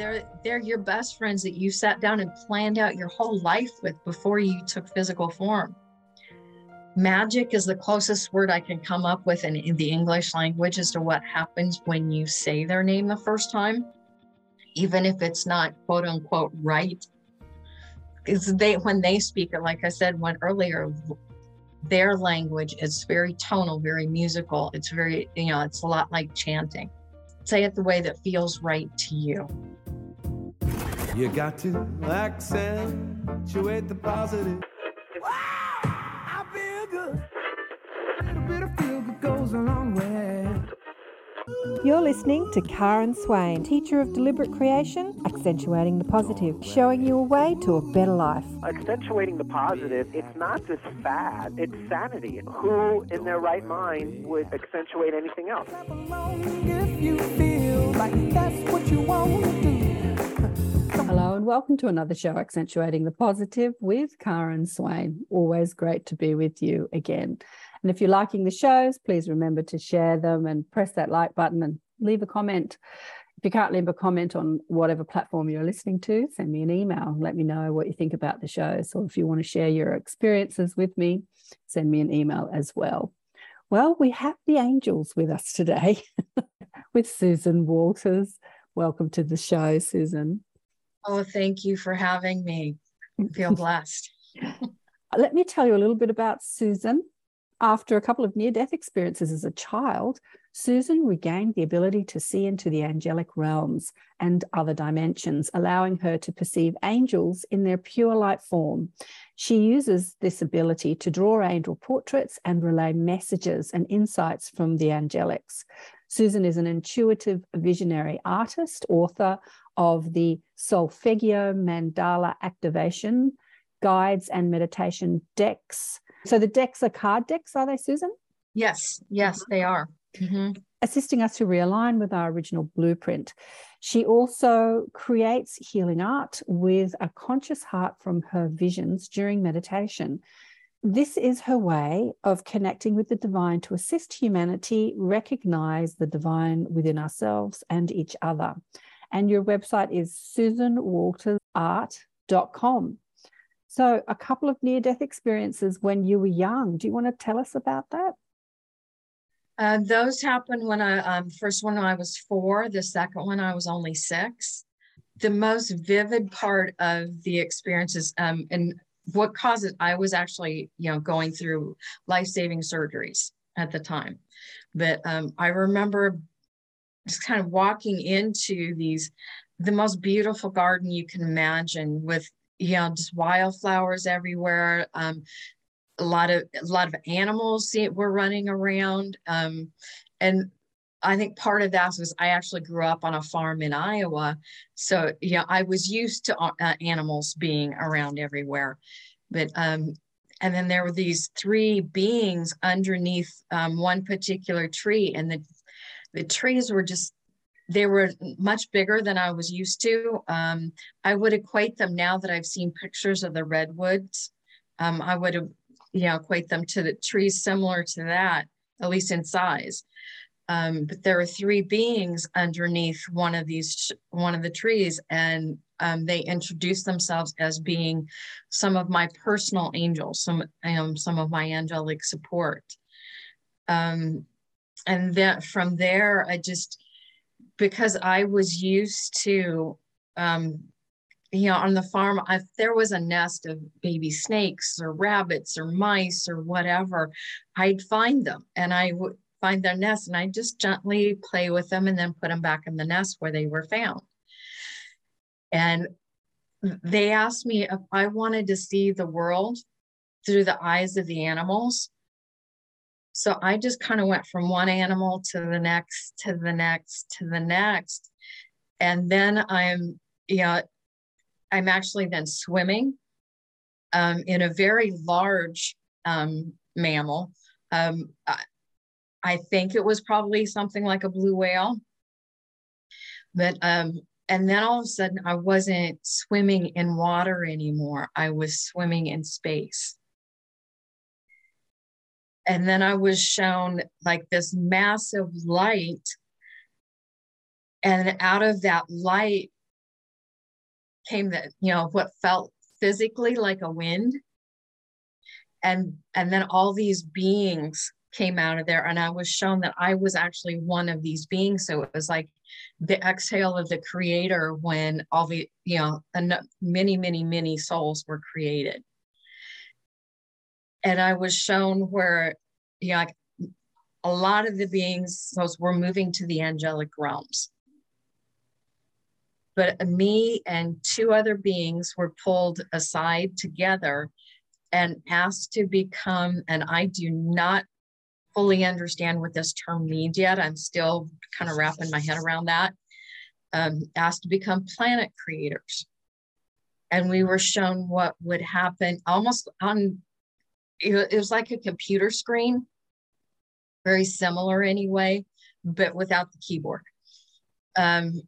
they're they're your best friends that you sat down and planned out your whole life with before you took physical form. Magic is the closest word I can come up with in, in the English language as to what happens when you say their name the first time, even if it's not quote unquote right. Because they when they speak it, like I said one earlier, their language is very tonal, very musical. It's very, you know, it's a lot like chanting. Say it the way that feels right to you. You got to accentuate the positive. Wow, I feel good. A little bit of feel good goes a long way. You're listening to Karen Swain, teacher of deliberate creation, accentuating the positive, showing you a way to a better life. Accentuating the positive, it's not just fad, it's sanity. Who in their right mind would accentuate anything else? Hello and welcome to another show, Accentuating the Positive with Karen Swain. Always great to be with you again. And if you're liking the shows, please remember to share them and press that like button and leave a comment. If you can't leave a comment on whatever platform you're listening to, send me an email. Let me know what you think about the shows. Or if you want to share your experiences with me, send me an email as well. Well, we have the angels with us today with Susan Walters. Welcome to the show, Susan. Oh, thank you for having me. I feel blessed. Let me tell you a little bit about Susan. After a couple of near death experiences as a child, Susan regained the ability to see into the angelic realms and other dimensions, allowing her to perceive angels in their pure light form. She uses this ability to draw angel portraits and relay messages and insights from the angelics. Susan is an intuitive visionary artist, author of the Solfeggio Mandala Activation Guides and Meditation Decks so the decks are card decks, are they, Susan? Yes, yes, they are. Mm-hmm. Assisting us to realign with our original blueprint. She also creates healing art with a conscious heart from her visions during meditation. This is her way of connecting with the divine to assist humanity recognize the divine within ourselves and each other. And your website is susanwaltersart.com. So, a couple of near death experiences when you were young. Do you want to tell us about that? Uh, those happened when I um, first one I was four. The second one I was only six. The most vivid part of the experiences um, and what caused it, I was actually you know going through life saving surgeries at the time, but um, I remember just kind of walking into these the most beautiful garden you can imagine with you know, just wildflowers everywhere. Um, a lot of a lot of animals were running around, um, and I think part of that was I actually grew up on a farm in Iowa, so yeah, I was used to uh, animals being around everywhere. But um, and then there were these three beings underneath um, one particular tree, and the the trees were just they were much bigger than I was used to. Um, I would equate them now that I've seen pictures of the redwoods. Um, I would, you know, equate them to the trees similar to that, at least in size. Um, but there are three beings underneath one of these, one of the trees, and um, they introduce themselves as being some of my personal angels, some, um, some of my angelic support. Um, and then from there, I just, because I was used to, um, you know, on the farm, if there was a nest of baby snakes or rabbits or mice or whatever, I'd find them and I would find their nest and I'd just gently play with them and then put them back in the nest where they were found. And they asked me if I wanted to see the world through the eyes of the animals. So I just kind of went from one animal to the next, to the next, to the next. And then I'm, yeah, I'm actually then swimming um, in a very large um, mammal. Um, I, think it was probably something like a blue whale. But, um, and then all of a sudden, I wasn't swimming in water anymore. I was swimming in space and then I was shown like this massive light. And out of that light came that, you know, what felt physically like a wind. And and then all these beings came out of there and I was shown that I was actually one of these beings. So it was like the exhale of the creator when all the, you know, many, many, many souls were created. And I was shown where, you know, a lot of the beings those were moving to the angelic realms. But me and two other beings were pulled aside together and asked to become, and I do not fully understand what this term means yet. I'm still kind of wrapping my head around that. Um, asked to become planet creators. And we were shown what would happen almost on, it was like a computer screen, very similar anyway, but without the keyboard. Um,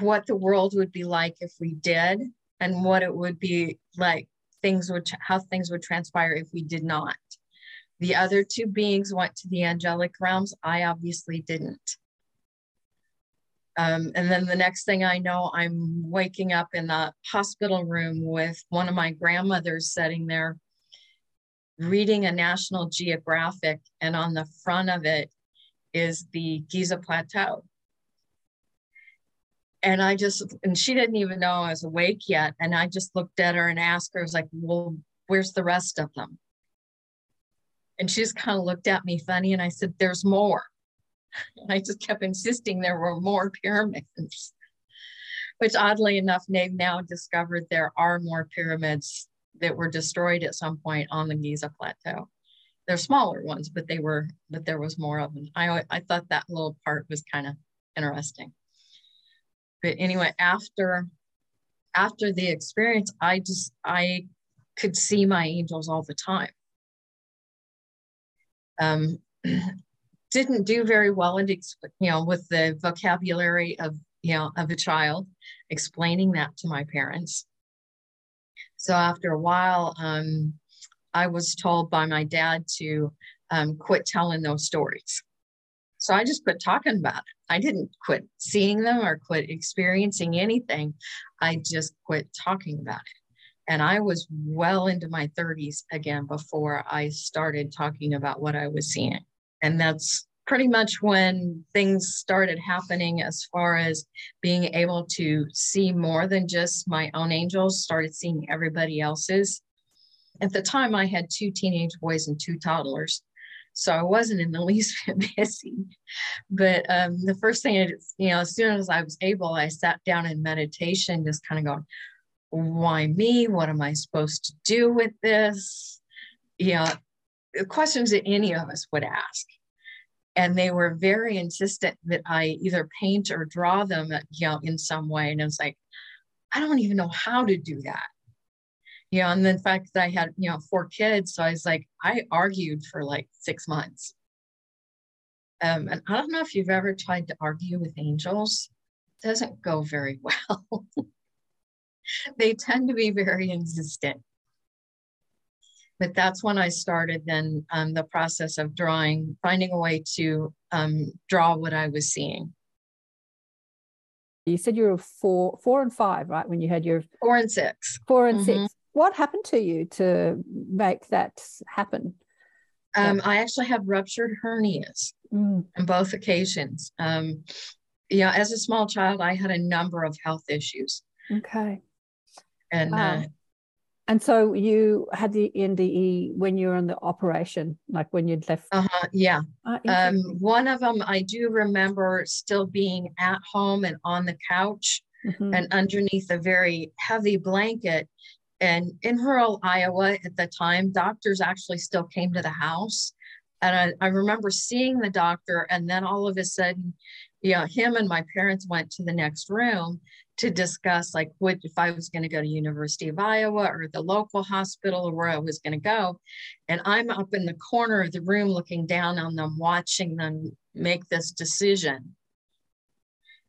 what the world would be like if we did, and what it would be like, things would, how things would transpire if we did not. The other two beings went to the angelic realms. I obviously didn't. Um, and then the next thing I know, I'm waking up in the hospital room with one of my grandmothers sitting there reading a National Geographic, and on the front of it is the Giza Plateau. And I just, and she didn't even know I was awake yet. And I just looked at her and asked her, I was like, well, where's the rest of them? And she just kind of looked at me funny. And I said, There's more. And I just kept insisting there were more pyramids, which oddly enough, they've now discovered there are more pyramids that were destroyed at some point on the Giza Plateau. They're smaller ones, but they were, but there was more of them. I, I thought that little part was kind of interesting. But anyway, after after the experience, I just I could see my angels all the time um, didn't do very well in you know with the vocabulary of you know of a child explaining that to my parents. So after a while um, i was told by my dad to um, quit telling those stories. So i just quit talking about it. I didn't quit seeing them or quit experiencing anything. I just quit talking about it and I was well into my 30s again before I started talking about what I was seeing. And that's pretty much when things started happening as far as being able to see more than just my own angels, started seeing everybody else's. At the time, I had two teenage boys and two toddlers. So I wasn't in the least bit busy. But um, the first thing, I, you know, as soon as I was able, I sat down in meditation, just kind of going, why me? What am I supposed to do with this? Yeah, questions that any of us would ask. And they were very insistent that I either paint or draw them, you know, in some way. And I was like, I don't even know how to do that. You know, and the fact that I had, you know, four kids. So I was like, I argued for like six months. Um, and I don't know if you've ever tried to argue with angels. It doesn't go very well. they tend to be very insistent. But that's when I started then um, the process of drawing, finding a way to um, draw what I was seeing. You said you were four, four and five, right? When you had your four and six, four and mm-hmm. six. What happened to you to make that happen? Um, yeah. I actually had ruptured hernias mm. on both occasions. Um, you know, as a small child, I had a number of health issues. Okay. And uh, and so you had the NDE when you were in the operation, like when you'd left. Uh-huh, yeah. Uh, um, one of them I do remember still being at home and on the couch mm-hmm. and underneath a very heavy blanket. And in rural Iowa at the time, doctors actually still came to the house. And I, I remember seeing the doctor, and then all of a sudden, know, him and my parents went to the next room to discuss like what if I was going to go to University of Iowa or the local hospital or where I was going to go. And I'm up in the corner of the room looking down on them, watching them make this decision.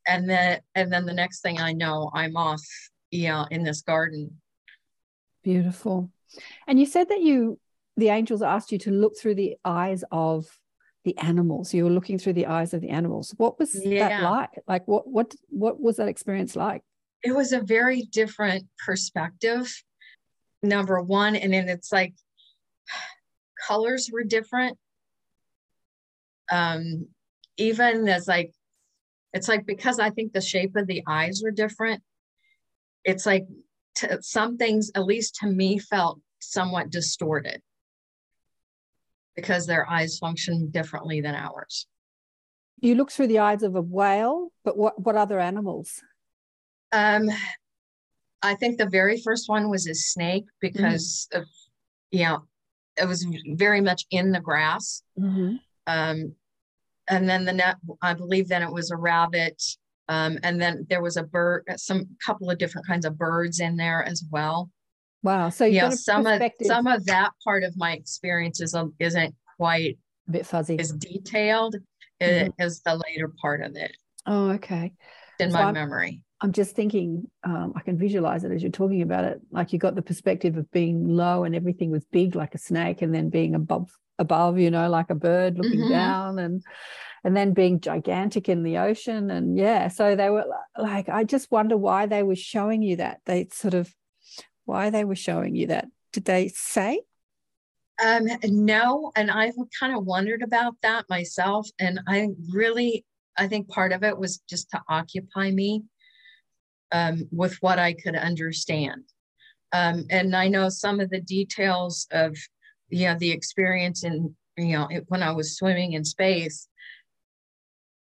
And then and then the next thing I know, I'm off, know, in this garden. Beautiful. And you said that you the angels asked you to look through the eyes of the animals you were looking through the eyes of the animals what was yeah. that like like what what what was that experience like it was a very different perspective. Number one, and then it's like colors were different. Um, even as like it's like because I think the shape of the eyes were different. It's like to, some things, at least to me, felt somewhat distorted because their eyes function differently than ours. You look through the eyes of a whale, but what, what other animals? Um, I think the very first one was a snake because mm. of, you know, it was very much in the grass. Mm-hmm. Um, and then the net, I believe then it was a rabbit. Um, and then there was a bird, some couple of different kinds of birds in there as well. Wow. So yeah, some of some of that part of my experience is, um, isn't quite a bit fuzzy as detailed mm-hmm. as the later part of it. Oh, okay. In so my I'm, memory. I'm just thinking, um, I can visualize it as you're talking about it. Like you got the perspective of being low and everything was big like a snake, and then being above, above, you know, like a bird looking mm-hmm. down, and and then being gigantic in the ocean. And yeah, so they were like, I just wonder why they were showing you that. They sort of why they were showing you that. Did they say? Um, no, and I've kind of wondered about that myself, and I really, I think part of it was just to occupy me um, with what I could understand. Um, and I know some of the details of, you know, the experience in, you know, it, when I was swimming in space.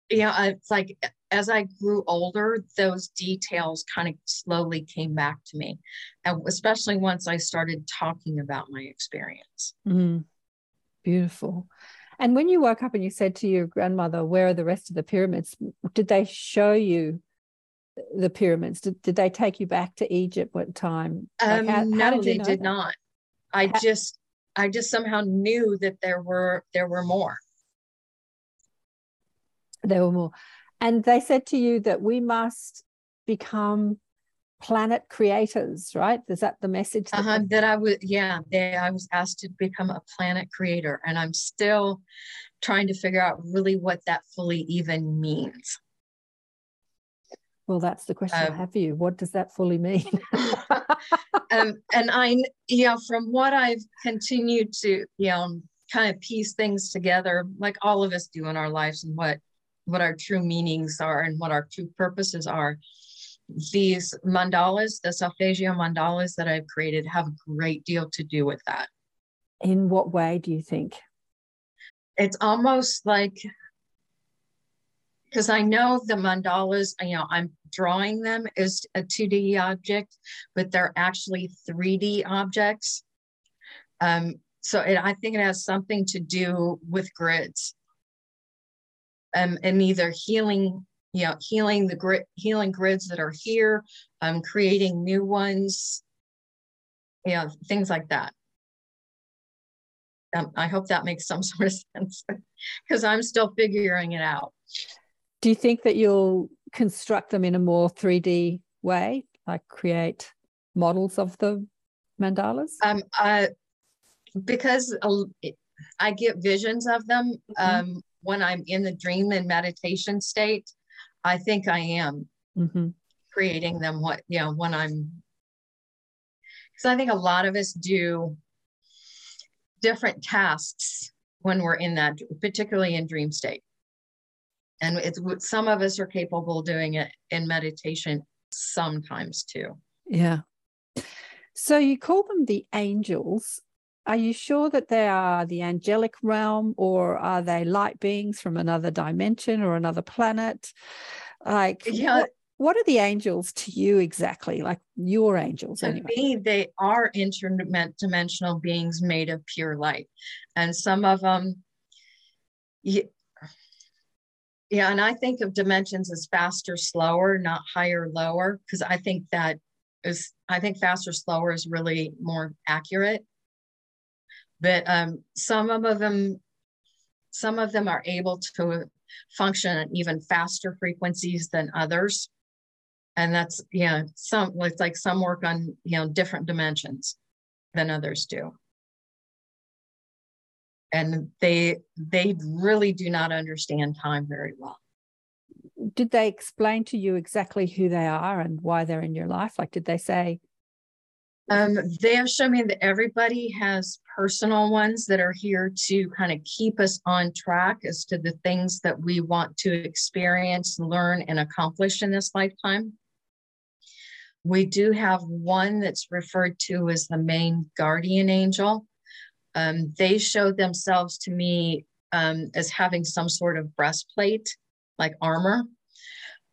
You know, it's like as I grew older, those details kind of slowly came back to me, and especially once I started talking about my experience. Mm, beautiful. And when you woke up and you said to your grandmother, Where are the rest of the pyramids? Did they show you the pyramids? Did, did they take you back to Egypt what time? Like how, um, no, how did they did that? not. I how, just I just somehow knew that there were there were more. There were more. And they said to you that we must become planet creators, right? Is that the message? That, uh-huh, that I was, yeah, they, I was asked to become a planet creator, and I'm still trying to figure out really what that fully even means. Well, that's the question um, I have for you. What does that fully mean? um, and I, you know, from what I've continued to, you know, kind of piece things together, like all of us do in our lives, and what what our true meanings are and what our true purposes are. These mandalas, the solfeggio mandalas that I've created, have a great deal to do with that. In what way do you think? It's almost like because I know the mandalas, you know, I'm drawing them as a 2D object, but they're actually 3D objects. Um, so it, I think it has something to do with grids um, and either healing, you know, healing the grid, healing grids that are here, um, creating new ones, you know, things like that. Um, I hope that makes some sort of sense because I'm still figuring it out. Do you think that you'll construct them in a more 3D way, like create models of the mandalas? Um, uh, because uh, I get visions of them. Mm-hmm. Um, when I'm in the dream and meditation state, I think I am mm-hmm. creating them. What you know when I'm, because I think a lot of us do different tasks when we're in that, particularly in dream state. And it's some of us are capable of doing it in meditation sometimes too. Yeah. So you call them the angels. Are you sure that they are the angelic realm or are they light beings from another dimension or another planet? Like, yeah. What, what are the angels to you exactly? Like your angels, to anyway? me, they are interdimensional beings made of pure light. And some of them, yeah, yeah, and I think of dimensions as faster, slower, not higher, lower, because I think that is, I think faster, slower is really more accurate but um, some of them some of them are able to function at even faster frequencies than others. And that's know some it's like some work on you know different dimensions than others do. And they they really do not understand time very well. Did they explain to you exactly who they are and why they're in your life? Like, did they say, um, they have shown me that everybody has personal ones that are here to kind of keep us on track as to the things that we want to experience, learn, and accomplish in this lifetime. We do have one that's referred to as the main guardian angel. Um, they showed themselves to me um, as having some sort of breastplate, like armor.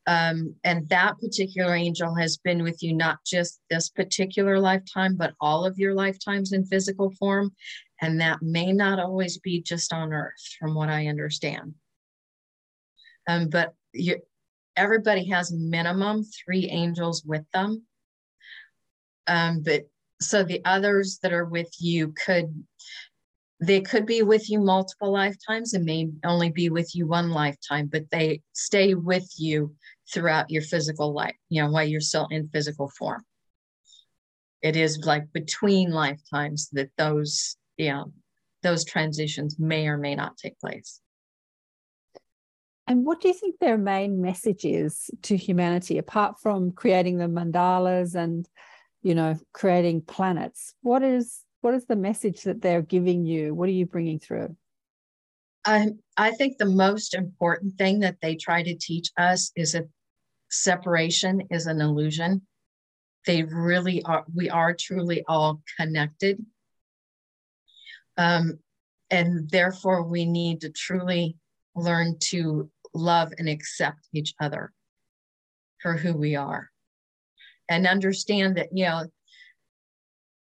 Um, and that particular angel has been with you not just this particular lifetime, but all of your lifetimes in physical form. And that may not always be just on earth, from what I understand. Um, but you, everybody has minimum three angels with them. Um, but so the others that are with you could they could be with you multiple lifetimes and may only be with you one lifetime, but they stay with you throughout your physical life, you know, while you're still in physical form. It is like between lifetimes that those, you know, those transitions may or may not take place. And what do you think their main message is to humanity, apart from creating the mandalas and, you know, creating planets? What is what is the message that they're giving you? What are you bringing through? I, I think the most important thing that they try to teach us is that separation is an illusion. They really are, we are truly all connected. Um, and therefore, we need to truly learn to love and accept each other for who we are and understand that, you know,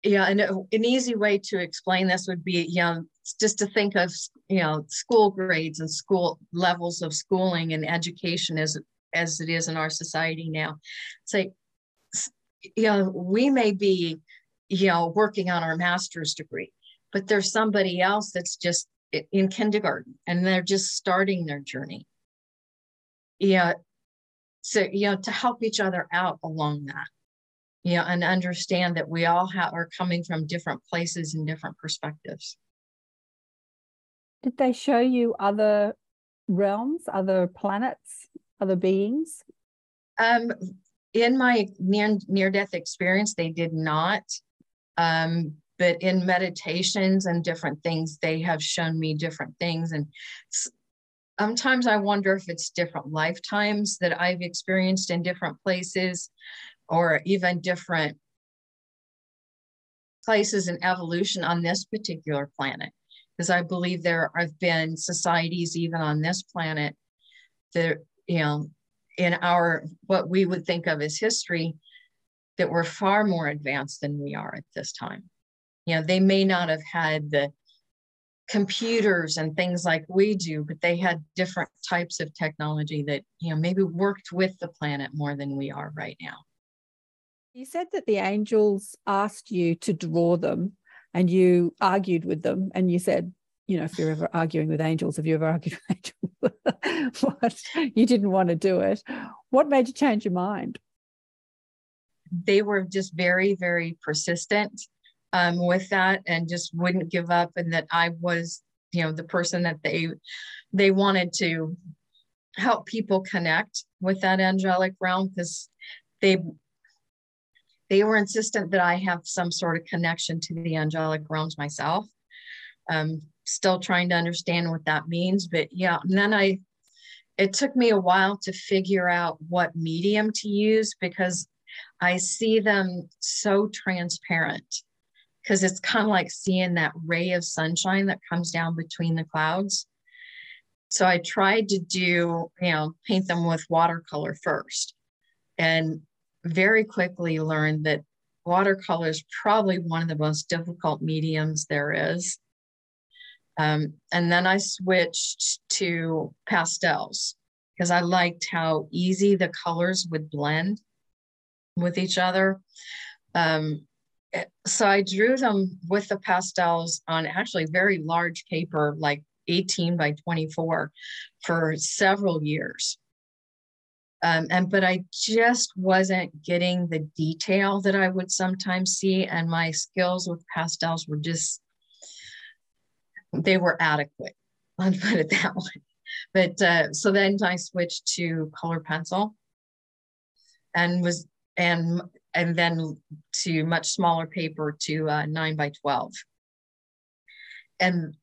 yeah, and an easy way to explain this would be, you know, just to think of, you know, school grades and school levels of schooling and education as as it is in our society now. Say, you know, we may be, you know, working on our master's degree, but there's somebody else that's just in kindergarten and they're just starting their journey. Yeah. So, you know, to help each other out along that you know, and understand that we all have, are coming from different places and different perspectives. Did they show you other realms, other planets, other beings? Um, in my near near death experience, they did not. Um, but in meditations and different things, they have shown me different things. And sometimes I wonder if it's different lifetimes that I've experienced in different places or even different places in evolution on this particular planet. Because I believe there have been societies even on this planet that, you know, in our what we would think of as history that were far more advanced than we are at this time. You know, they may not have had the computers and things like we do, but they had different types of technology that, you know, maybe worked with the planet more than we are right now. You said that the angels asked you to draw them and you argued with them and you said, you know, if you're ever arguing with angels, have you ever argued with angels? what? You didn't want to do it. What made you change your mind? They were just very, very persistent um, with that and just wouldn't give up. And that I was, you know, the person that they they wanted to help people connect with that angelic realm because they they were insistent that I have some sort of connection to the angelic realms myself. Um, still trying to understand what that means, but yeah, and then I, it took me a while to figure out what medium to use because I see them so transparent because it's kind of like seeing that ray of sunshine that comes down between the clouds. So I tried to do, you know, paint them with watercolor first. And very quickly learned that watercolor is probably one of the most difficult mediums there is. Um, and then I switched to pastels because I liked how easy the colors would blend with each other. Um, so I drew them with the pastels on actually very large paper, like 18 by 24, for several years. Um, and but I just wasn't getting the detail that I would sometimes see, and my skills with pastels were just they were adequate. I'll put it that way. But uh, so then I switched to color pencil and was and and then to much smaller paper to uh, nine by 12. And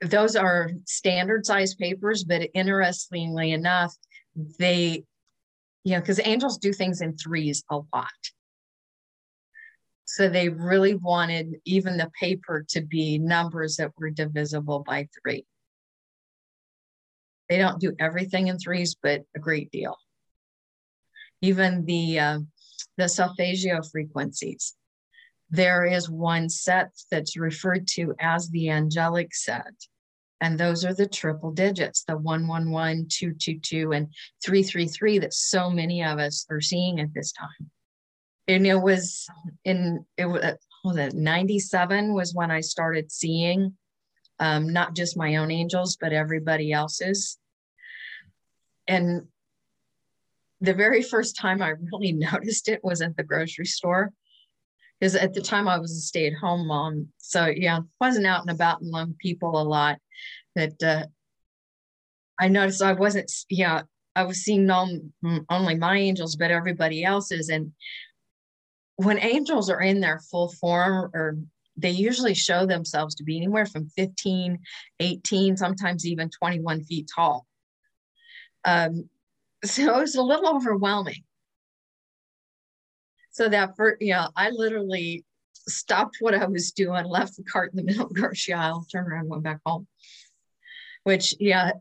those are standard size papers, but interestingly enough, they, you know, because angels do things in threes a lot. So they really wanted even the paper to be numbers that were divisible by three. They don't do everything in threes, but a great deal. Even the uh, the solfeggio frequencies. There is one set that's referred to as the angelic set. And those are the triple digits, the 111, 222, and 333 that so many of us are seeing at this time and it was in it was, was it 97 was when I started seeing um, not just my own angels, but everybody else's. And the very first time I really noticed it was at the grocery store. Because at the time I was a stay at home mom. So, yeah, wasn't out and about among people a lot. But uh, I noticed I wasn't, yeah, I was seeing not only my angels, but everybody else's. And when angels are in their full form or they usually show themselves to be anywhere from 15 18 sometimes even 21 feet tall um, so it was a little overwhelming so that for you know i literally stopped what i was doing left the cart in the middle of the grocery aisle turned around went back home which yeah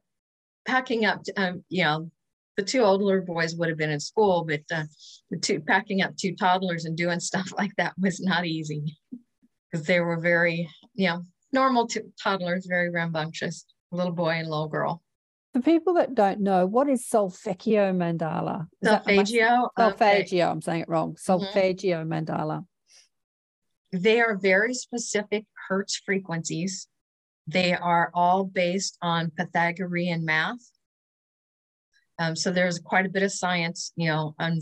packing up um, you know the two older boys would have been in school, but uh, the two packing up two toddlers and doing stuff like that was not easy because they were very, you know, normal to toddlers, very rambunctious, little boy and little girl. For people that don't know, what is solfeggio mandala? Is solfeggio. solfeggio. Okay. I'm saying it wrong. Mm-hmm. Solfeggio mm-hmm. mandala. They are very specific Hertz frequencies. They are all based on Pythagorean math. Um, so there's quite a bit of science, you know, on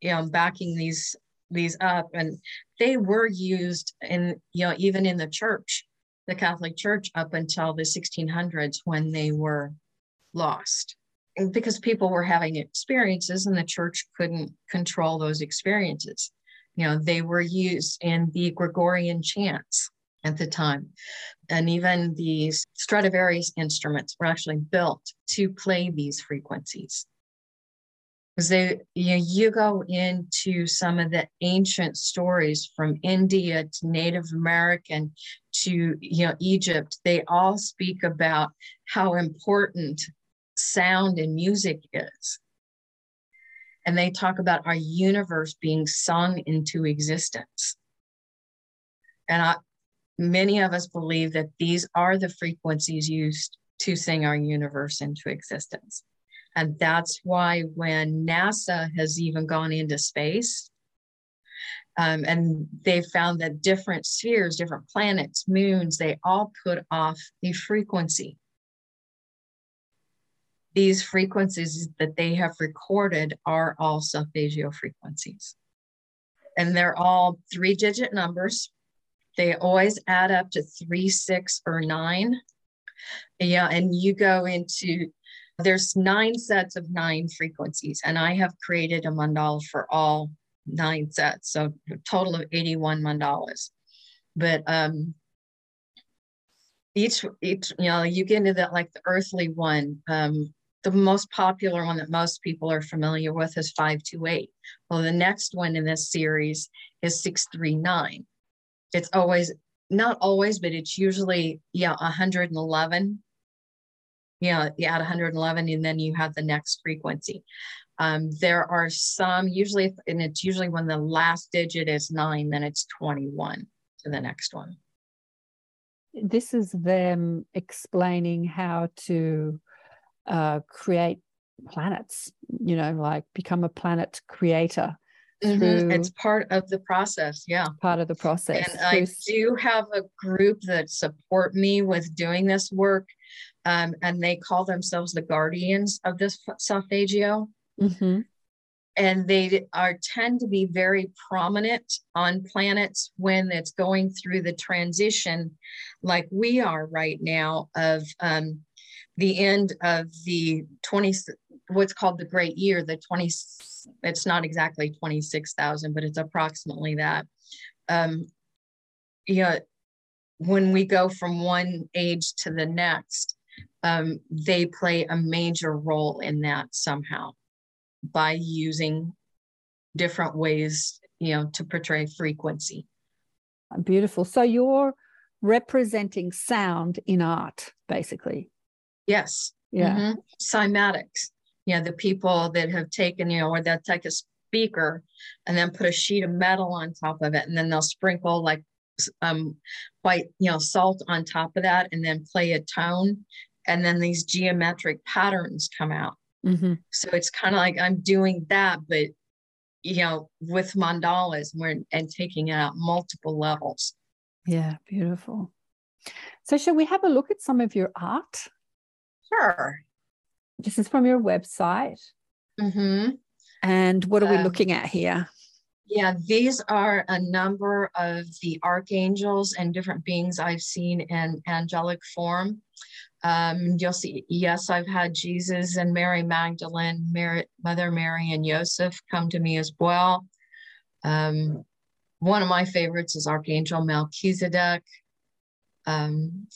you know backing these these up, and they were used in you know even in the church, the Catholic Church, up until the 1600s when they were lost because people were having experiences and the church couldn't control those experiences. You know, they were used in the Gregorian chants at the time. And even these Stradivarius instruments were actually built to play these frequencies. Because they, you, know, you go into some of the ancient stories from India to Native American to you know Egypt, they all speak about how important sound and music is. And they talk about our universe being sung into existence. And I, Many of us believe that these are the frequencies used to sing our universe into existence. And that's why when NASA has even gone into space, um, and they found that different spheres, different planets, moons, they all put off a frequency. These frequencies that they have recorded are all solfeggio frequencies. And they're all three digit numbers they always add up to three, six, or nine. Yeah, and you go into there's nine sets of nine frequencies, and I have created a mandala for all nine sets, so a total of 81 mandalas. But um each each you know you get into that like the earthly one um the most popular one that most people are familiar with is 528 well the next one in this series is 639 it's always not always, but it's usually yeah 111. Yeah, you add 111, and then you have the next frequency. Um, there are some usually, and it's usually when the last digit is nine, then it's 21 to the next one. This is them explaining how to uh, create planets, you know, like become a planet creator Mm-hmm. It's part of the process. Yeah. Part of the process. And I do have a group that support me with doing this work. Um, and they call themselves the guardians of this solfeggio. Mm-hmm. And they are tend to be very prominent on planets when it's going through the transition, like we are right now, of um, the end of the 20 what's called the great year the 20 it's not exactly 26,000 but it's approximately that. Um yeah when we go from one age to the next um they play a major role in that somehow by using different ways you know to portray frequency. Beautiful. So you're representing sound in art basically yes. Yeah. Mm-hmm. cymatics. Yeah the people that have taken you know or they'll take a speaker and then put a sheet of metal on top of it and then they'll sprinkle like um white you know salt on top of that and then play a tone and then these geometric patterns come out. Mm-hmm. so it's kind of like i'm doing that but you know with mandalas and, and taking it out multiple levels. Yeah beautiful. So shall we have a look at some of your art sure this is from your website mm-hmm. and what are we Um, looking at here Yeah, these are a number of the archangels and different beings I've seen in angelic form. Um, you'll see, yes, I've had Jesus and Mary Magdalene, Mary, Mother Mary, and Joseph come to me as well. Um, one of my favorites is Archangel Melchizedek. Um,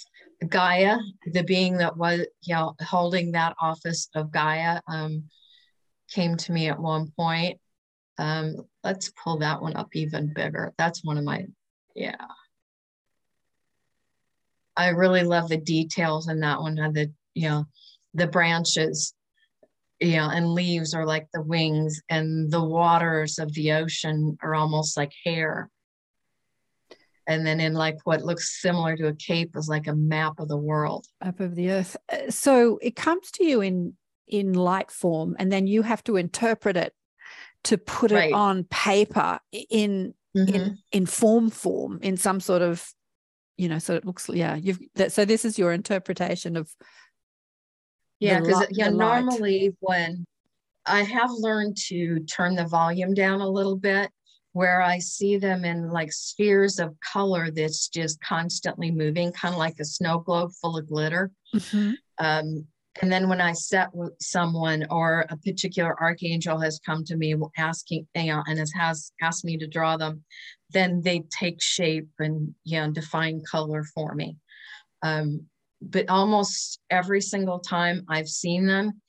Gaia, the being that was, you know, holding that office of Gaia, um, came to me at one point. Um, let's pull that one up even bigger. That's one of my, yeah. I really love the details in that one. The, you know, the branches, you know, and leaves are like the wings, and the waters of the ocean are almost like hair. And then in like what looks similar to a cape is like a map of the world. up of the earth Uh, so it comes to you in in light form and then you have to interpret it to put Right. it on paper in Mhm. in in form form in some sort of you know so it looks yeah you've that so this is your interpretation of Yeah, because li- yeah, normally when I have learned to turn the volume down a little bit, where I see them in like spheres of color that's just constantly moving, kind of like a snow globe full of glitter. Um, and then when I set with someone or a particular archangel has come to me asking, you know, and has, has asked me to draw them, then they take shape and, you know, define color for me. Um, but almost every single time I've seen them,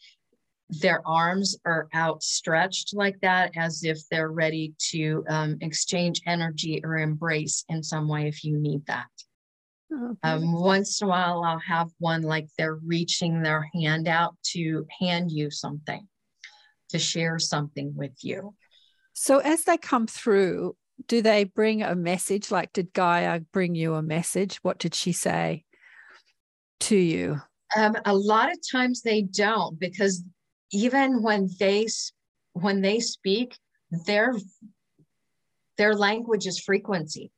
their arms are outstretched like that as if they're ready to um, exchange energy or embrace in some way if you need that. Oh, Um, once in a while, I'll have one like they're reaching their hand out to hand you something, to share something with you. so as they come through do they bring a message like did gaia bring you a message what did she say to you Um, a lot of times they don't because even when they when they speak, their their language is frequency.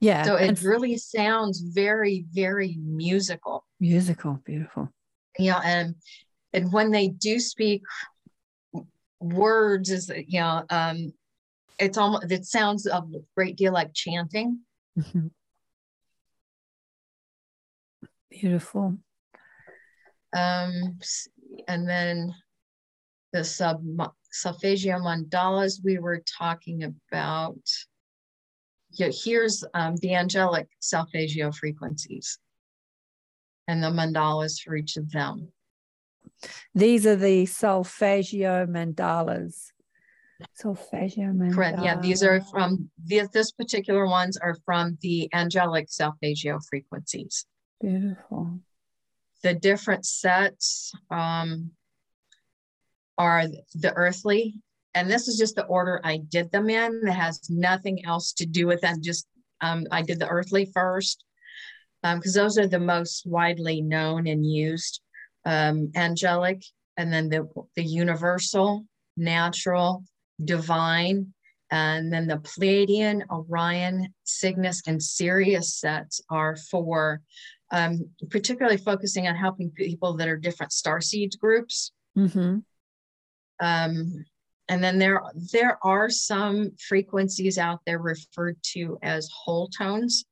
yeah So it really sounds very, very musical. musical beautiful Yeah. and and when they do speak words is you know, um it's almost it sounds a great deal like chanting. Mhm. beautiful Um, and then the sub solfeggio mandalas we were talking about. Yeah, here's um, the angelic solfeggio frequencies and the mandalas for each of them. These are the solfeggio mandalas. Solfeggio mandala. Correct. Yeah, these are from these, this particular ones are from the angelic solfeggio frequencies. beautiful. The different sets um, are the earthly, and this is just the order I did them in. That has nothing else to do with that. Just um, I did the earthly first because those are the most widely known and used. Um, angelic, and then the the universal, natural, divine, and then the Pleiadian, Orion, Cygnus, and Sirius sets are for um, particularly focusing on helping people that are different star seeds groups. hmm Um, and then there, there are some frequencies out there referred to as whole tones.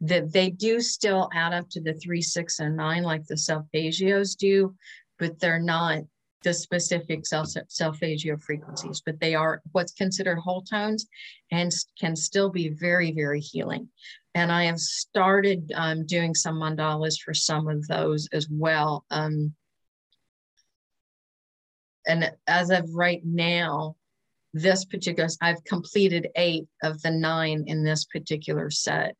that they do still add up to the three, six, and nine, like the solfeggios do, but they're not the specific solfeggio frequencies, but they are what's considered whole tones and can still be very, very healing. And I have started um, doing some mandalas for some of those as well. Um, and as of right now, this particular, I've completed eight of the nine in this particular set.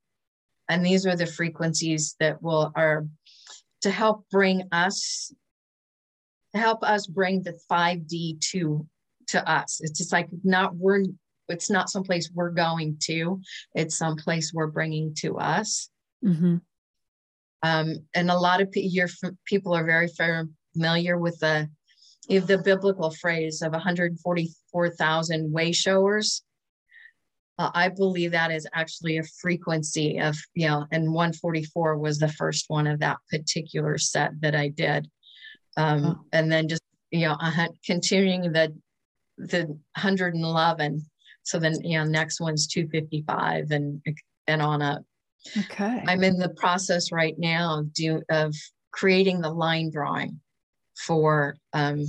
And these are the frequencies that will are to help bring us, help us bring the 5D to to us. It's just like not we're it's not someplace we're going to, it's someplace we're bringing to us. Mm-hmm. Um, and a lot of your people are very familiar with the if the biblical phrase of 144,000 way showers. Uh, I believe that is actually a frequency of, you know, and 144 was the first one of that particular set that I did. Um, oh. And then just, you know, uh, continuing the, the 111. So then, you know, next one's 255 and, and on up. Okay. I'm in the process right now of, do, of creating the line drawing for um,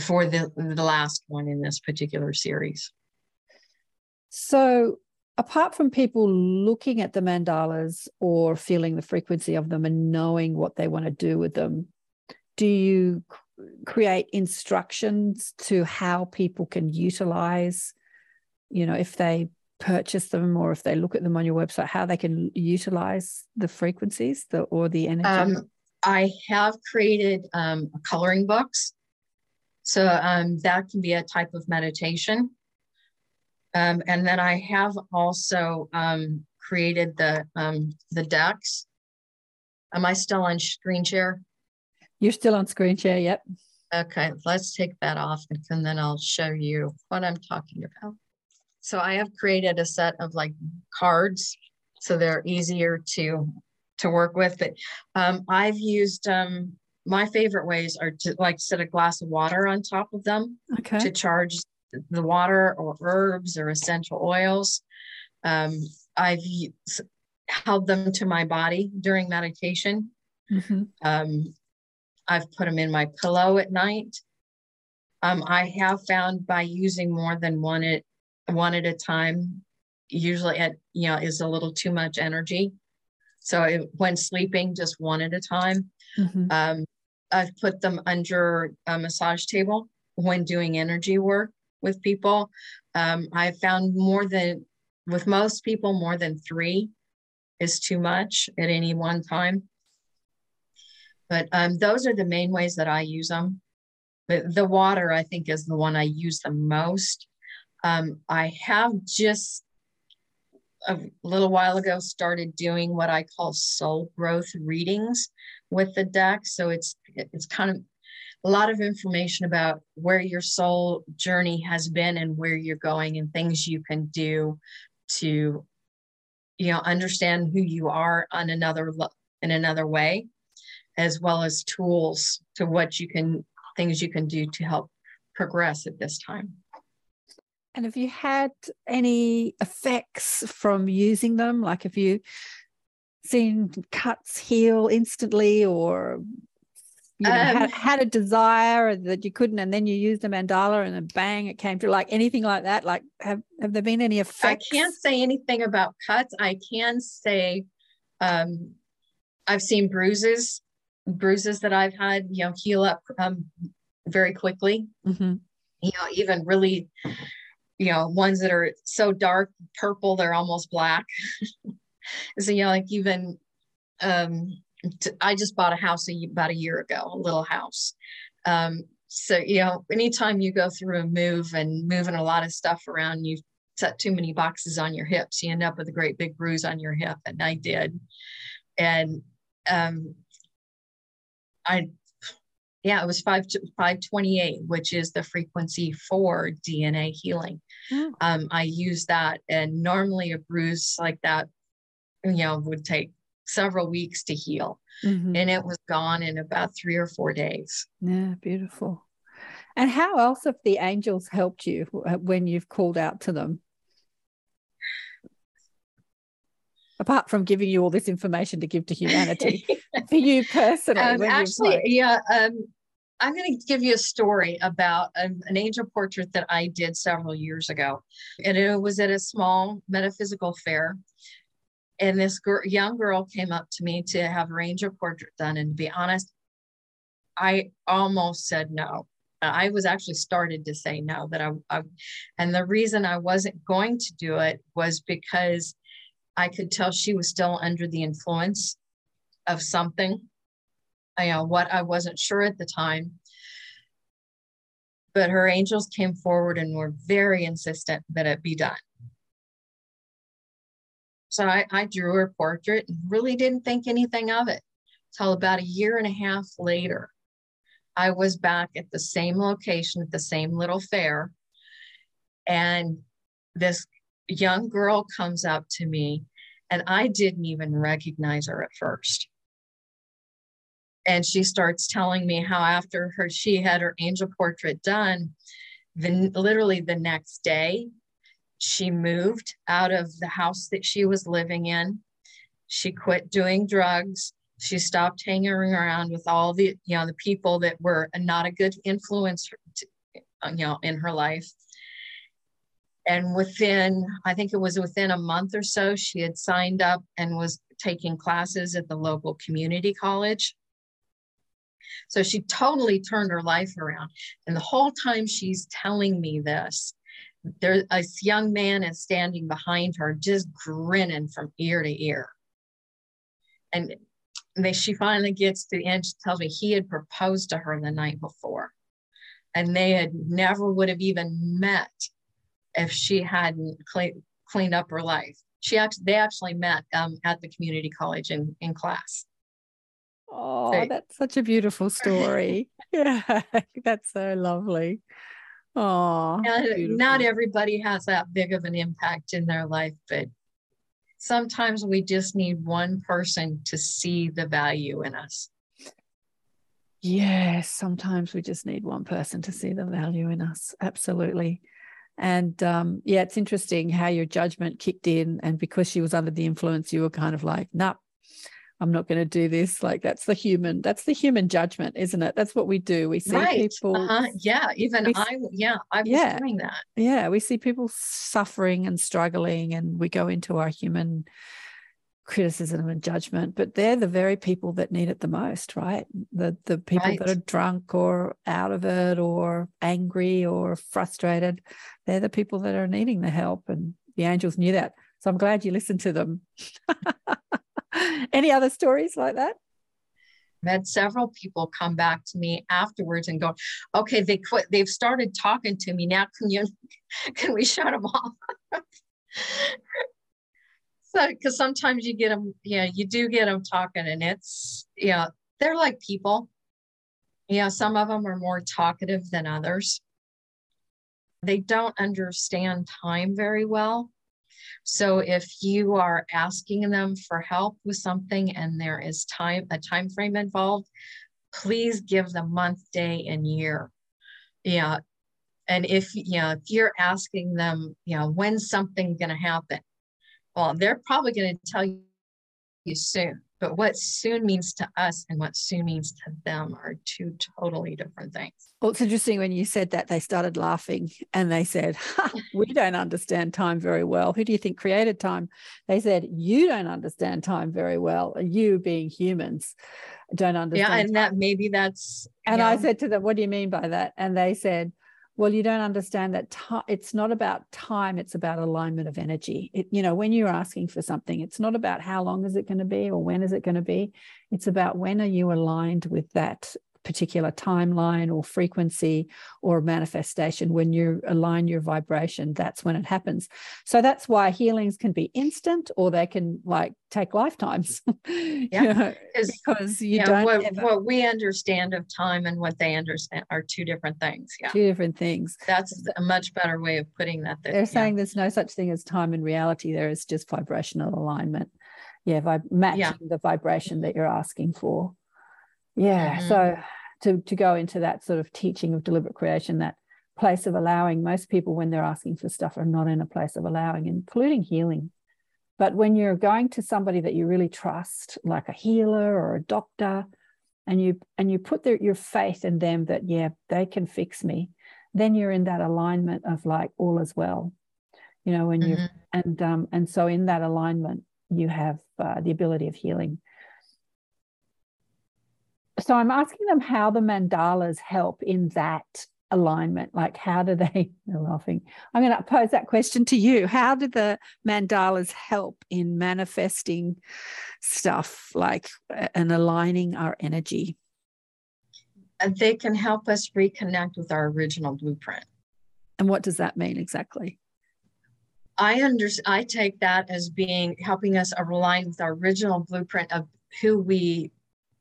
for the, the last one in this particular series. So, apart from people looking at the mandalas or feeling the frequency of them and knowing what they want to do with them, do you create instructions to how people can utilize, you know, if they purchase them or if they look at them on your website, how they can utilize the frequencies the, or the energy? Um, I have created um, coloring books so um, that can be a type of meditation. Um, and then I have also um, created the um, the decks. Am I still on screen share? You're still on screen share, yep. Okay, let's take that off and then I'll show you what I'm talking about. So I have created a set of like cards so they're easier to to work with. But um, I've used um, my favorite ways are to like set a glass of water on top of them okay. to charge the water or herbs or essential oils. Um, I've held them to my body during meditation. Mm-hmm. Um, I've put them in my pillow at night. Um, I have found by using more than one at one at a time, usually at you know is a little too much energy. So it, when sleeping, just one at a time. Mm-hmm. Um, I've put them under a massage table when doing energy work with people. Um, I've found more than, with most people, more than three is too much at any one time. But um, those are the main ways that I use them. But the water, I think, is the one I use the most. Um, I have just a little while ago started doing what I call soul growth readings with the deck. So it's it's kind of a lot of information about where your soul journey has been and where you're going and things you can do to you know understand who you are on another in another way as well as tools to what you can things you can do to help progress at this time and have you had any effects from using them? Like, have you seen cuts heal instantly or you know, um, had, had, a desire that you couldn't, and then you used a mandala and then bang, it came through. Like anything like that? Like, have have there been any effects? I can't say anything about cuts. I can say, um, I've seen bruises, bruises that I've had, you know, heal up um, very quickly. Mm-hmm. You know, even really you know, ones that are so dark purple, they're almost black. so, you know, like even, um, t- I just bought a house a, about a year ago, a little house. Um, so, you know, anytime you go through a move and moving a lot of stuff around, you set too many boxes on your hips, you end up with a great big bruise on your hip. And I did. And um, I yeah, it was five five twenty eight, which is the frequency for DNA healing. Mm. Um, I use that, and normally a bruise like that, you know, would take several weeks to heal, mm-hmm. and it was gone in about three or four days. Yeah, beautiful. And how else have the angels helped you uh, when you've called out to them? Apart from giving you all this information to give to humanity for you personally um, actually yeah um, i'm going to give you a story about a, an angel portrait that i did several years ago. And it was at a small metaphysical fair. And this girl, young girl came up to me to have her angel portrait done. And to be honest i almost said no. I was actually started to say no that I, I, and the reason I wasn't going to do it was because I could tell she was still under the influence of something. I know what I wasn't sure at the time. But her angels came forward and were very insistent that it be done. So I, I drew her portrait and really didn't think anything of it till about a year and a half later I was back at the same location at the same little fair. And this young girl comes up to me, and I didn't even recognize her at first. And she starts telling me how after her she had her angel portrait done, then literally the next day, she moved out of the house that she was living in. She quit doing drugs she stopped hanging around with all the you know the people that were not a good influence you know in her life and within i think it was within a month or so she had signed up and was taking classes at the local community college. So she totally turned her life around. And the whole time she's telling me this there a young man is standing behind her just grinning from ear to ear. And they, she finally gets to the end. She tells me he had proposed to her the night before, and they had never would have even met if she hadn't clean, cleaned up her life. She actually, they actually met um, at the community college in, in class. Oh, so, that's such a beautiful story. yeah, that's so lovely. Oh, not everybody has that big of an impact in their life, but sometimes we just need one person to see the value in us. Yes, sometimes we just need one person to see the value in us. Absolutely. And um, yeah, it's interesting how your judgment kicked in. And because she was under the influence, you were kind of like, nah, I'm not going to do this. Like that's the human, that's the human judgment, isn't it? That's what we do. We see right. people. Uh-huh. Yeah. Even we, I, yeah, I was yeah, doing that. Yeah. We see people suffering and struggling, and we go into our human criticism and judgment, but they're the very people that need it the most, right? The the people right. that are drunk or out of it or angry or frustrated, they're the people that are needing the help. And the angels knew that. So I'm glad you listened to them. Any other stories like that? I've had several people come back to me afterwards and go, okay, they quit, they've started talking to me. Now can you can we shut them off? so because sometimes you get them, yeah, you do get them talking, and it's yeah, they're like people. Yeah, some of them are more talkative than others. They don't understand time very well. So if you are asking them for help with something and there is time a time frame involved, please give them month, day, and year. Yeah. And if you know if you're asking them, you know, when's something gonna happen? Well, they're probably gonna tell you soon. But what soon means to us and what soon means to them are two totally different things. Well, it's interesting when you said that they started laughing and they said, We don't understand time very well. Who do you think created time? They said, You don't understand time very well. You being humans don't understand. Yeah, and time. that maybe that's. And I said to them, What do you mean by that? And they said, well you don't understand that t- it's not about time it's about alignment of energy. It, you know when you're asking for something it's not about how long is it going to be or when is it going to be. It's about when are you aligned with that particular timeline or frequency or manifestation when you align your vibration that's when it happens. So that's why healings can be instant or they can like take lifetimes. Yeah you know, because you, don't what, ever... what, we understand of time and what they understand are two different things yeah. Two different things. That's a much better way of putting that they're yeah. saying there's no such thing as time in reality there is just vibrational alignment. Yeah by matching yeah. the vibration that you're asking for yeah mm-hmm. so to, to go into that sort of teaching of deliberate creation, that place of allowing. Most people, when they're asking for stuff, are not in a place of allowing, including healing. But when you're going to somebody that you really trust, like a healer or a doctor, and you and you put their, your faith in them that yeah they can fix me, then you're in that alignment of like all is well, you know. When mm-hmm. you and um and so in that alignment you have uh, the ability of healing. So I'm asking them how the mandalas help in that alignment like how do they they're laughing. I'm going to pose that question to you. How do the mandalas help in manifesting stuff like and aligning our energy? They can help us reconnect with our original blueprint. And what does that mean exactly? I under i take that as being helping us align with our original blueprint of who we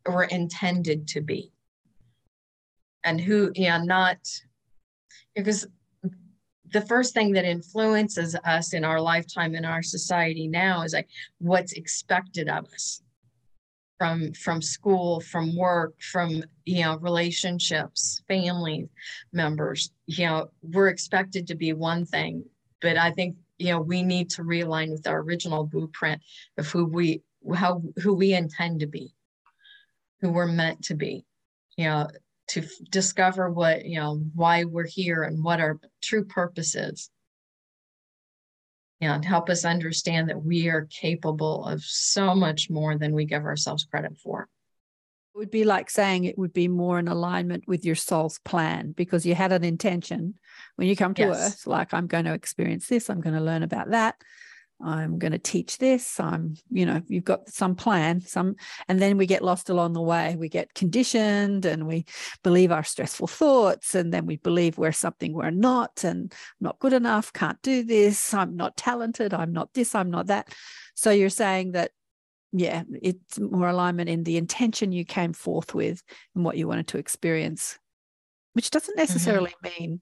were intended to be. And who yeah not because the first thing that influences us in our lifetime in our society now is like what's expected of us from from school from work from you know relationships family members. You know we're expected to be one thing but i think you know we need to realign with our original blueprint of who we how who we intend to be who we're meant to be you know to f- discover what you know why we're here and what our true purpose is. And help us understand that we are capable of so much more than we give ourselves credit for. It would be like saying it would be more in alignment with your soul's plan because you had an intention. When you come to yes. earth like i'm going to experience this i'm going to learn about that I'm going to teach this. I'm, you know, you've got some plan, some, and then we get lost along the way. We get conditioned and we believe our stressful thoughts, and then we believe we're something we're not, and not good enough, can't do this. I'm not talented. I'm not this. I'm not that. So you're saying that, yeah, it's more alignment in the intention you came forth with and what you wanted to experience, which doesn't mm-hmm. necessarily mm-hmm. mean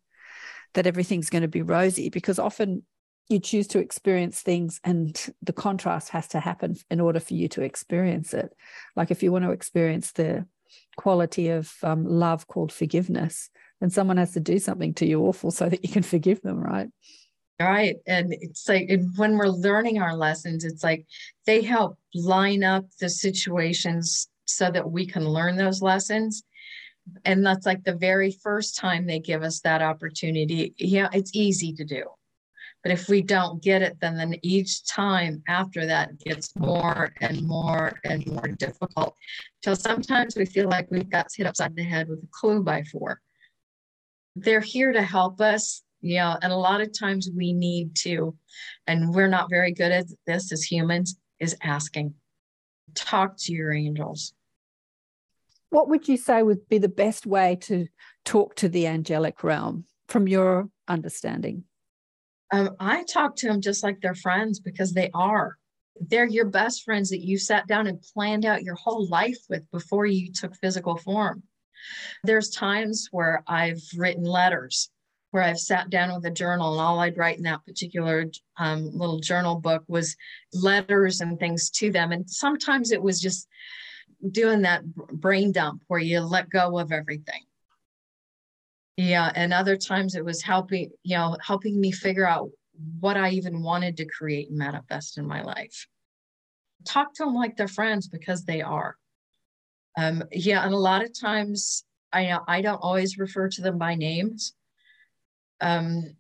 that everything's going to be rosy because often you choose to experience things and the contrast has to happen in order for you to experience it. Like if you want to experience the quality of um, love called forgiveness then someone has to do something to you awful so that you can forgive them right? Right. And it's like when we're learning our lessons it's like they help line up the situations so that we can learn those lessons. And that's like the very first time they give us that opportunity. Yeah it's easy to do but if we don't get it, then then each time after that gets more and more and more difficult. Till sometimes we feel like we've got hit upside the head with a clue by four. They're here to help us, know, and a lot of times we need to, and we're not very good at this as humans, is asking. Talk to your angels. What would you say would be the best way to talk to the angelic realm from your understanding? Um, I talk to them just like they're friends because they are. They're your best friends that you sat down and planned out your whole life with before you took physical form. There's times where I've written letters where I've sat down with a journal and all I'd write in that particular um, little journal book was letters and things to them. And sometimes it was just doing that brain dump where you let go of everything yeah and other times it was helping you know helping me figure out what i even wanted to create and manifest in my life. Talk to them like they're friends because they are. Um yeah and a lot of times i i don't always refer to them by names. Um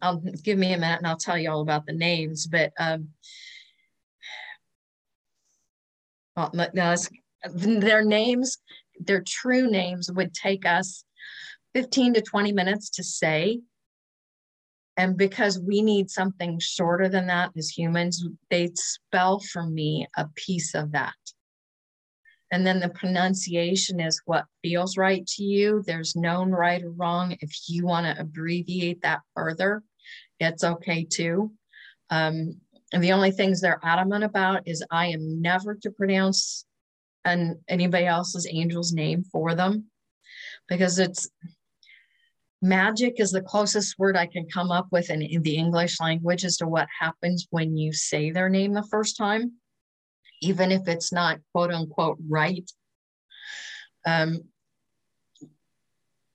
i'll give me a minute and i'll tell you all about the names but um well, no, their names their true names would take us 15 to 20 minutes to say. And because we need something shorter than that as humans, they spell for me a piece of that. And then the pronunciation is what feels right to you. There's no right or wrong. If you want to abbreviate that further, it's okay too. Um, and the only things they're adamant about is I am never to pronounce an anybody else's angel's name for them because it's magic is the closest word I can come up with in, in the English language as to what happens when you say their name the first time, even if it's not quote unquote right. Um,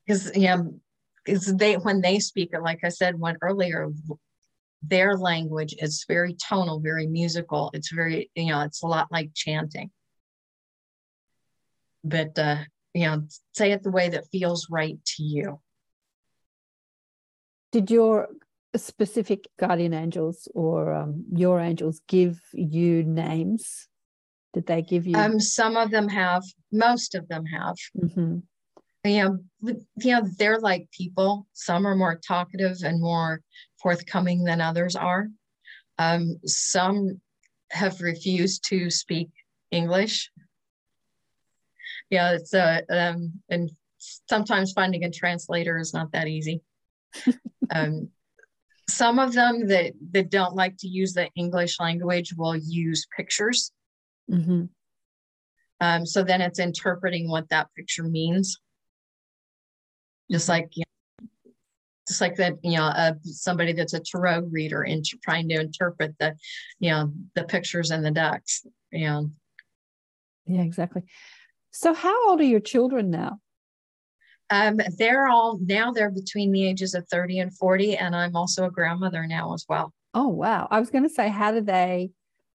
because yeah, because they when they speak it, like I said one earlier, their language. is very tonal, very musical. It's very, you know, it's a lot like chanting. But, uh, you know, say it the way that feels right to you. Did your specific guardian angels or um, your angels give you names? Did they give you? Um, some of them have, most of them have. Mhm. you know, you know, they're like people. Some are more talkative and more forthcoming than others are. Um, some have refused to speak English. Yeah, it's uh, um, and sometimes finding a translator is not that easy. um, some of them that that don't like to use the English language will use pictures. Mhm. Um, so then it's interpreting what that picture means. Just like, you know, just like that, you know, uh, somebody that's a tarot reader and trying to interpret the, you know, the pictures and the decks. You know, Yeah, exactly. So, how old are your children now? Um, they're all now they're between the ages of 30 and 40, and I'm also a grandmother now as well. Oh, wow. I was going to say, how do they?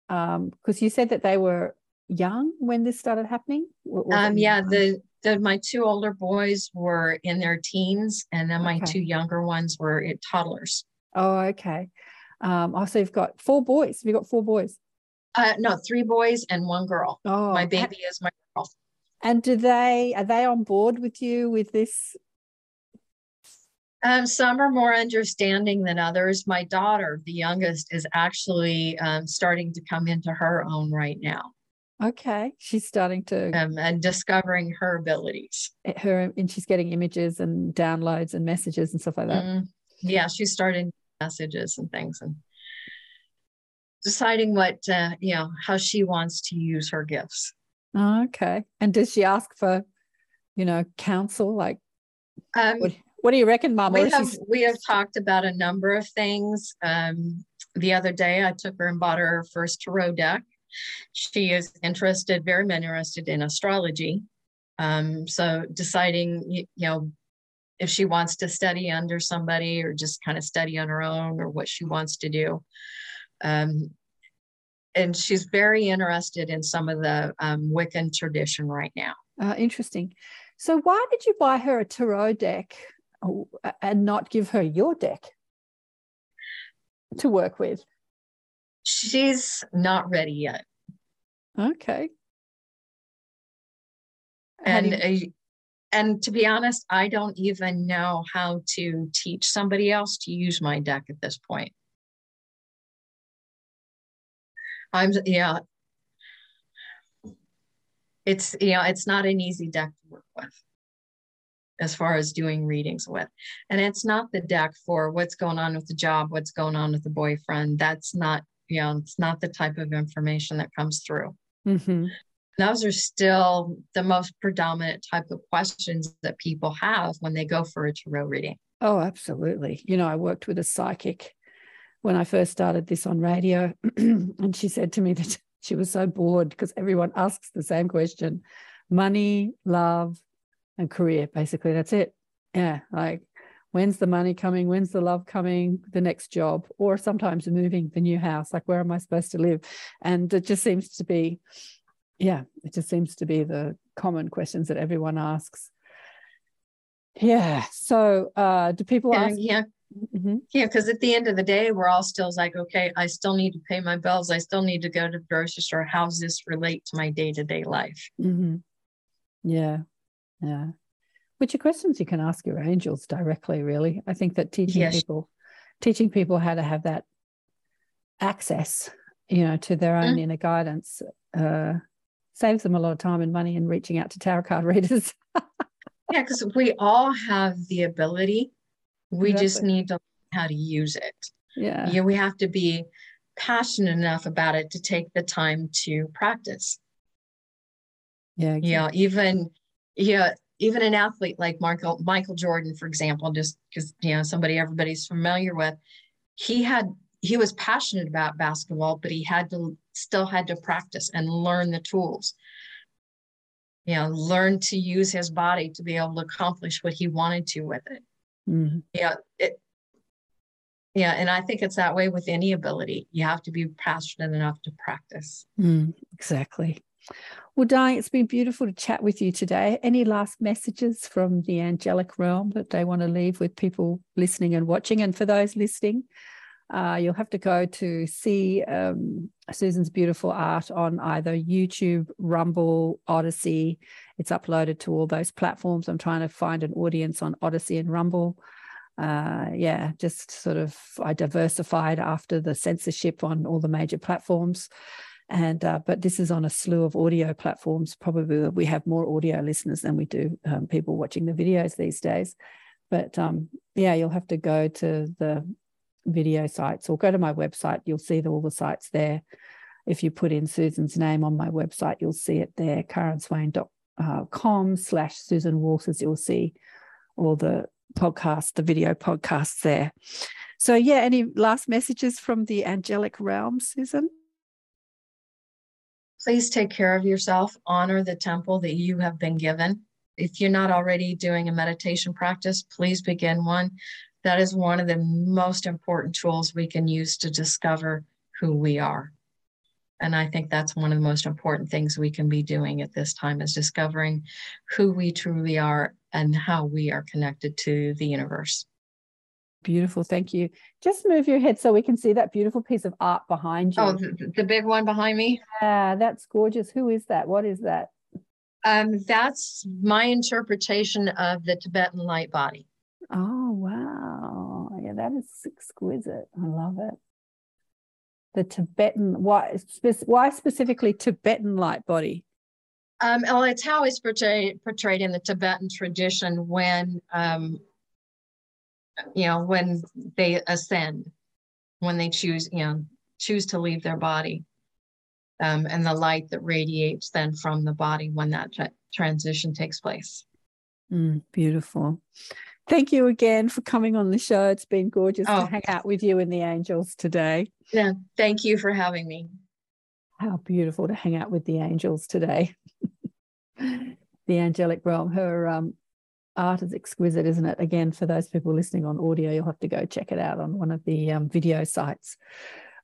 Because you said that they were young when this started happening. Um, yeah, young? the, the my two older boys were in their teens, and then my Okay. two younger ones were toddlers. Oh, okay. Um, oh, so you've got four boys. Have you got four boys? Uh, no, three boys and one girl. Oh, my baby is my. And do they are they on board with you with this? Um, some are more understanding than others. My daughter, the youngest, is actually um, starting to come into her own right now Okay, she's starting to um, and discovering her abilities. her and she's getting images and downloads and messages and stuff like that. Mm, yeah, she's starting messages and things and deciding what uh, you know how she wants to use her gifts. Oh, okay. And does she ask for, you know, counsel? Like, Um, what, what do you reckon, Mum? We have we have talked about a number of things. Um, the other day, I took her and bought her her first tarot deck. She is interested, very interested in astrology. Um, so deciding, you, you know, if she wants to study under somebody or just kind of study on her own or what she wants to do. Um, and she's very interested in some of the um, Wiccan tradition right now. Uh, interesting. So, why did you buy her a tarot deck oh, and not give her your deck to work with? She's not ready yet. Okay. And you- uh, and to be honest i don't even know how to teach somebody else to use my deck at this point i'm yeah it's you know it's not an easy deck to work with as far as doing readings with and it's not the deck for what's going on with the job what's going on with the boyfriend that's not you know it's not the type of information that comes through Mhm. those are still the most predominant type of questions that people have when they go for a tarot reading. Oh, absolutely. You know, I worked with a psychic when I first started this on radio, and she said to me that she was so bored because everyone asks the same question money, love, and career. Basically, that's it. Yeah. Like, when's the money coming? When's the love coming? The next job, or sometimes moving the new house. Like, where am I supposed to live? And it just seems to be, yeah, it just seems to be the common questions that everyone asks. Yeah. So, uh, do people Yeah, ask? yeah, Mhm. yeah. Because at the end of the day, we're all still like, okay, I still need to pay my bills. I still need to go to the grocery store. How does this relate to my day to day life? hmm Yeah, yeah. Which are questions you can ask your angels directly, really. I think that teaching Yes. people, teaching people how to have that access, you know, to their own Mm. inner guidance, uh, saves them a lot of time and money in reaching out to tarot card readers. Yeah, because we all have the ability. We just need to learn how to use it. yeah. Yeah, we have to be passionate enough about it to take the time to practice. Yeah. you know even yeah even an athlete like michael michael jordan for example just because you know somebody everybody's familiar with he had he was passionate about basketball but he had to still had to practice and learn the tools you know learn to use his body to be able to accomplish what he wanted to with it Mhm. yeah it Yeah, and I think it's that way with any ability. You have to be passionate enough to practice. Mm, exactly. Well, Di, it's been beautiful to chat with you today. Any last messages from the angelic realm that they want to leave with people listening and watching? And for those listening, uh, you'll have to go to see um, Susan's beautiful art on either YouTube, Rumble, Odysee. It's uploaded to all those platforms. I'm trying to find an audience on Odysee and Rumble. Uh, yeah, just sort of I diversified after the censorship on all the major platforms. And uh, but this is on a slew of audio platforms. Probably we have more audio listeners than we do um, people watching the videos these days. But um, yeah, you'll have to go to the video sites or go to my website. You'll see all the sites there. If you put in Susan's name on my website, you'll see it there, karenswain.com slash Susan Walters. You'll see all the podcast, the video podcasts there. So, yeah, any last messages from the angelic realm, Susan? Please take care of yourself, honor the temple that you have been given. If you're not already doing a meditation practice, please begin one that is one of the most important tools we can use to discover who we are. And I think that's one of the most important things we can be doing at this time is discovering who we truly are and how we are connected to the universe. Beautiful. Thank you. Just move your head so we can see that beautiful piece of art behind you. Oh, the, the big one behind me? Yeah, that's gorgeous. Who is that? What is that? Um, that's my interpretation of the Tibetan light body. Oh, wow. Yeah, that is exquisite. I love it. The Tibetan, why, why specifically Tibetan light body? Um, well, it's how it's portrayed, portrayed in the Tibetan tradition when, um, you know, when they ascend, when they choose, you know, choose to leave their body. Um, and the light that radiates then from the body when that tra- transition takes place. Mm, beautiful. Thank you again for coming on the show. It's been gorgeous oh. to hang out with you and the angels today. Yeah, thank you for having me. How beautiful to hang out with the angels today. the angelic realm. Her um, art is exquisite, isn't it? Again, for those people listening on audio, you'll have to go check it out on one of the um, video sites.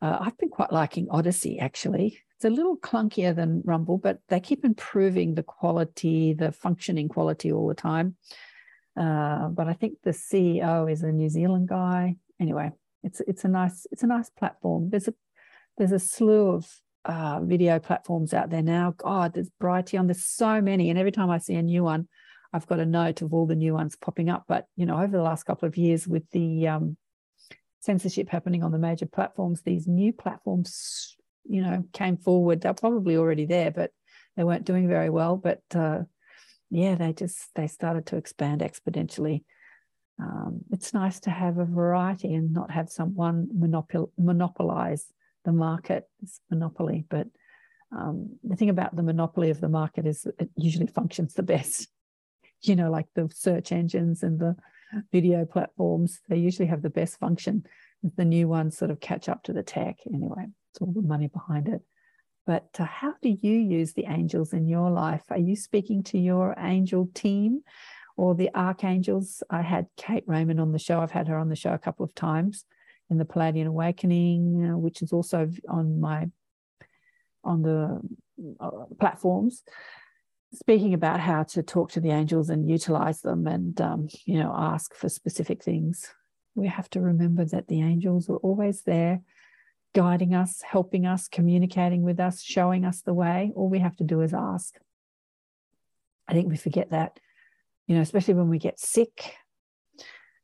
Uh, I've been quite liking Odysee, actually. It's a little clunkier than Rumble, but they keep improving the quality, the functioning quality all the time. Uh, but I think the CEO is a New Zealand guy. Anyway, it's it's a nice it's a nice platform. There's a there's a slew of uh, video platforms out there now. God, there's Brighteon. There's so many, and every time I see a new one, I've got a note of all the new ones popping up. But you know, over the last couple of years, with the um, censorship happening on the major platforms, these new platforms, you know, came forward. They're probably already there, but they weren't doing very well. But uh, yeah, they just they started to expand exponentially. Um, it's nice to have a variety and not have someone monopol- monopolize the market. It's monopoly, but um, the thing about the monopoly of the market is it usually functions the best. You know, like the search engines and the video platforms, they usually have the best function. The new ones sort of catch up to the tech anyway. It's all the money behind it. But uh, how do you use the angels in your life? Are you speaking to your angel team or the archangels? I had Kate Raymond on the show. I've had her on the show a couple of times in the Palladian Awakening, uh, which is also on my on the uh, platforms speaking about how to talk to the angels and utilize them and um, you know ask for specific things we have to remember that the angels are always there guiding us, helping us, communicating with us, showing us the way. All we have to do is ask. I think we forget that, you know, especially when we get sick.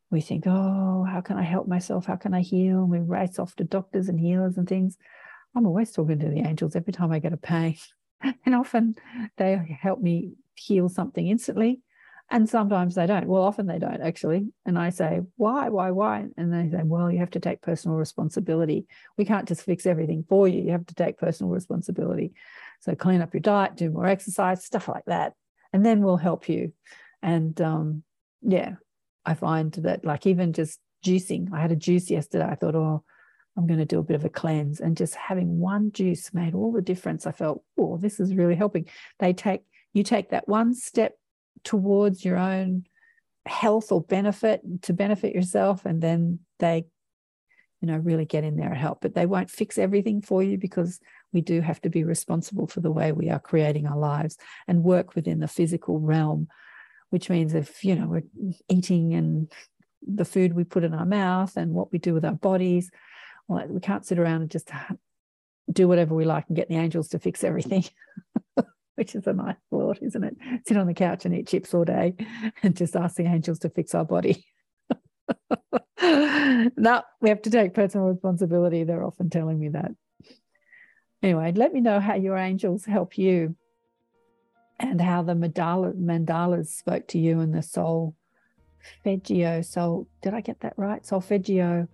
We think, oh, how can I help myself? How can I heal? And we race off to doctors and healers and things. I'm always talking to the angels every time I get a pain. And often they help me heal something instantly and sometimes they don't. Well, often they don't actually. And I say, why, why, why? And they say, well, you have to take personal responsibility. We can't just fix everything for you. You have to take personal responsibility. So clean up your diet, do more exercise, stuff like that. And then we'll help you. And um, yeah, I find that like even just juicing, I had a juice yesterday. I thought, oh, I'm going to do a bit of a cleanse. And just having one juice made all the difference. I felt, oh, this is really helping. They take, you take that one step towards your own health or benefit to benefit yourself and then they you know, really get in there and help. But they won't fix everything for you because we do have to be responsible for the way we are creating our lives and work within the physical realm, which means if, you know, we're eating and the food we put in our mouth and what we do with our bodies, well, we can't sit around and just do whatever we like and get the angels to fix everything. which is a nice thought, isn't it? Sit on the couch and eat chips all day and just ask the angels to fix our body. no, we have to take personal responsibility. They're often telling me that. Anyway, let me know how your angels help you and how the mandala, mandalas spoke to you in the soul Feggio. Soul, did I get that right? Solfeggio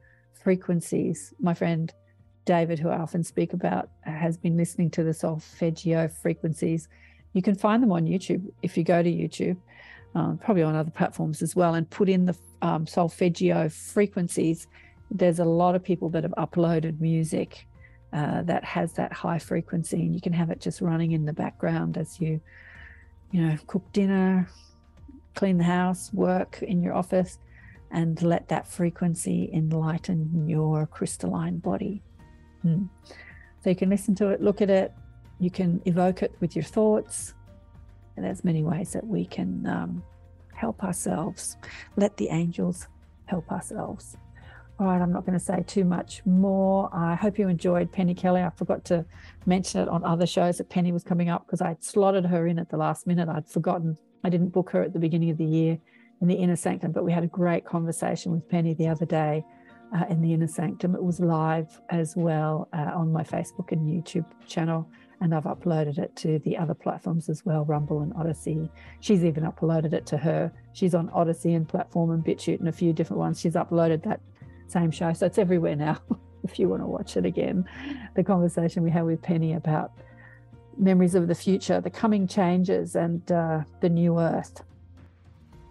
frequencies. My friend David, who I often speak about, has been listening to the solfeggio frequencies. You can find them on YouTube if you go to YouTube, um, probably on other platforms as well, and put in the um, solfeggio frequencies. There's a lot of people that have uploaded music uh, that has that high frequency, and you can have it just running in the background as you, you know, cook dinner, clean the house, work in your office, and let that frequency enlighten your crystalline body. Hmm. So you can listen to it, look at it, you can evoke it with your thoughts. And there's many ways that we can um, help ourselves. Let the angels help ourselves. All right, I'm not going to say too much more. I hope you enjoyed Penny Kelly. I forgot to mention it on other shows that Penny was coming up because I'd slotted her in at the last minute. I'd forgotten. I didn't book her at the beginning of the year in the inner sanctum, but we had a great conversation with Penny the other day uh, in the inner sanctum. It was live as well uh, on my Facebook and YouTube channel, and I've uploaded it to the other platforms as well, Rumble and Odysee. She's even uploaded it to her. She's on Odysee and Platform and BitChute and a few different ones. She's uploaded that same show, so it's everywhere now. if you want to watch it again, the conversation we had with Penny about memories of the future, the coming changes, and uh, the new Earth,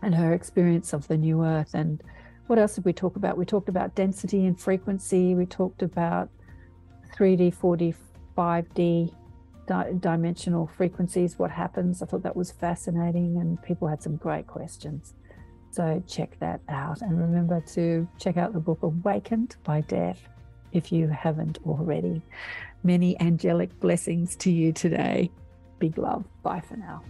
and her experience of the new Earth and what else did we talk about? We talked about density and frequency. We talked about 3D, 4D, 5D di- dimensional frequencies, what happens. I thought that was fascinating, and people had some great questions. So check that out. And remember to check out the book Awakened by Death if you haven't already. Many angelic blessings to you today. Big love. Bye for now.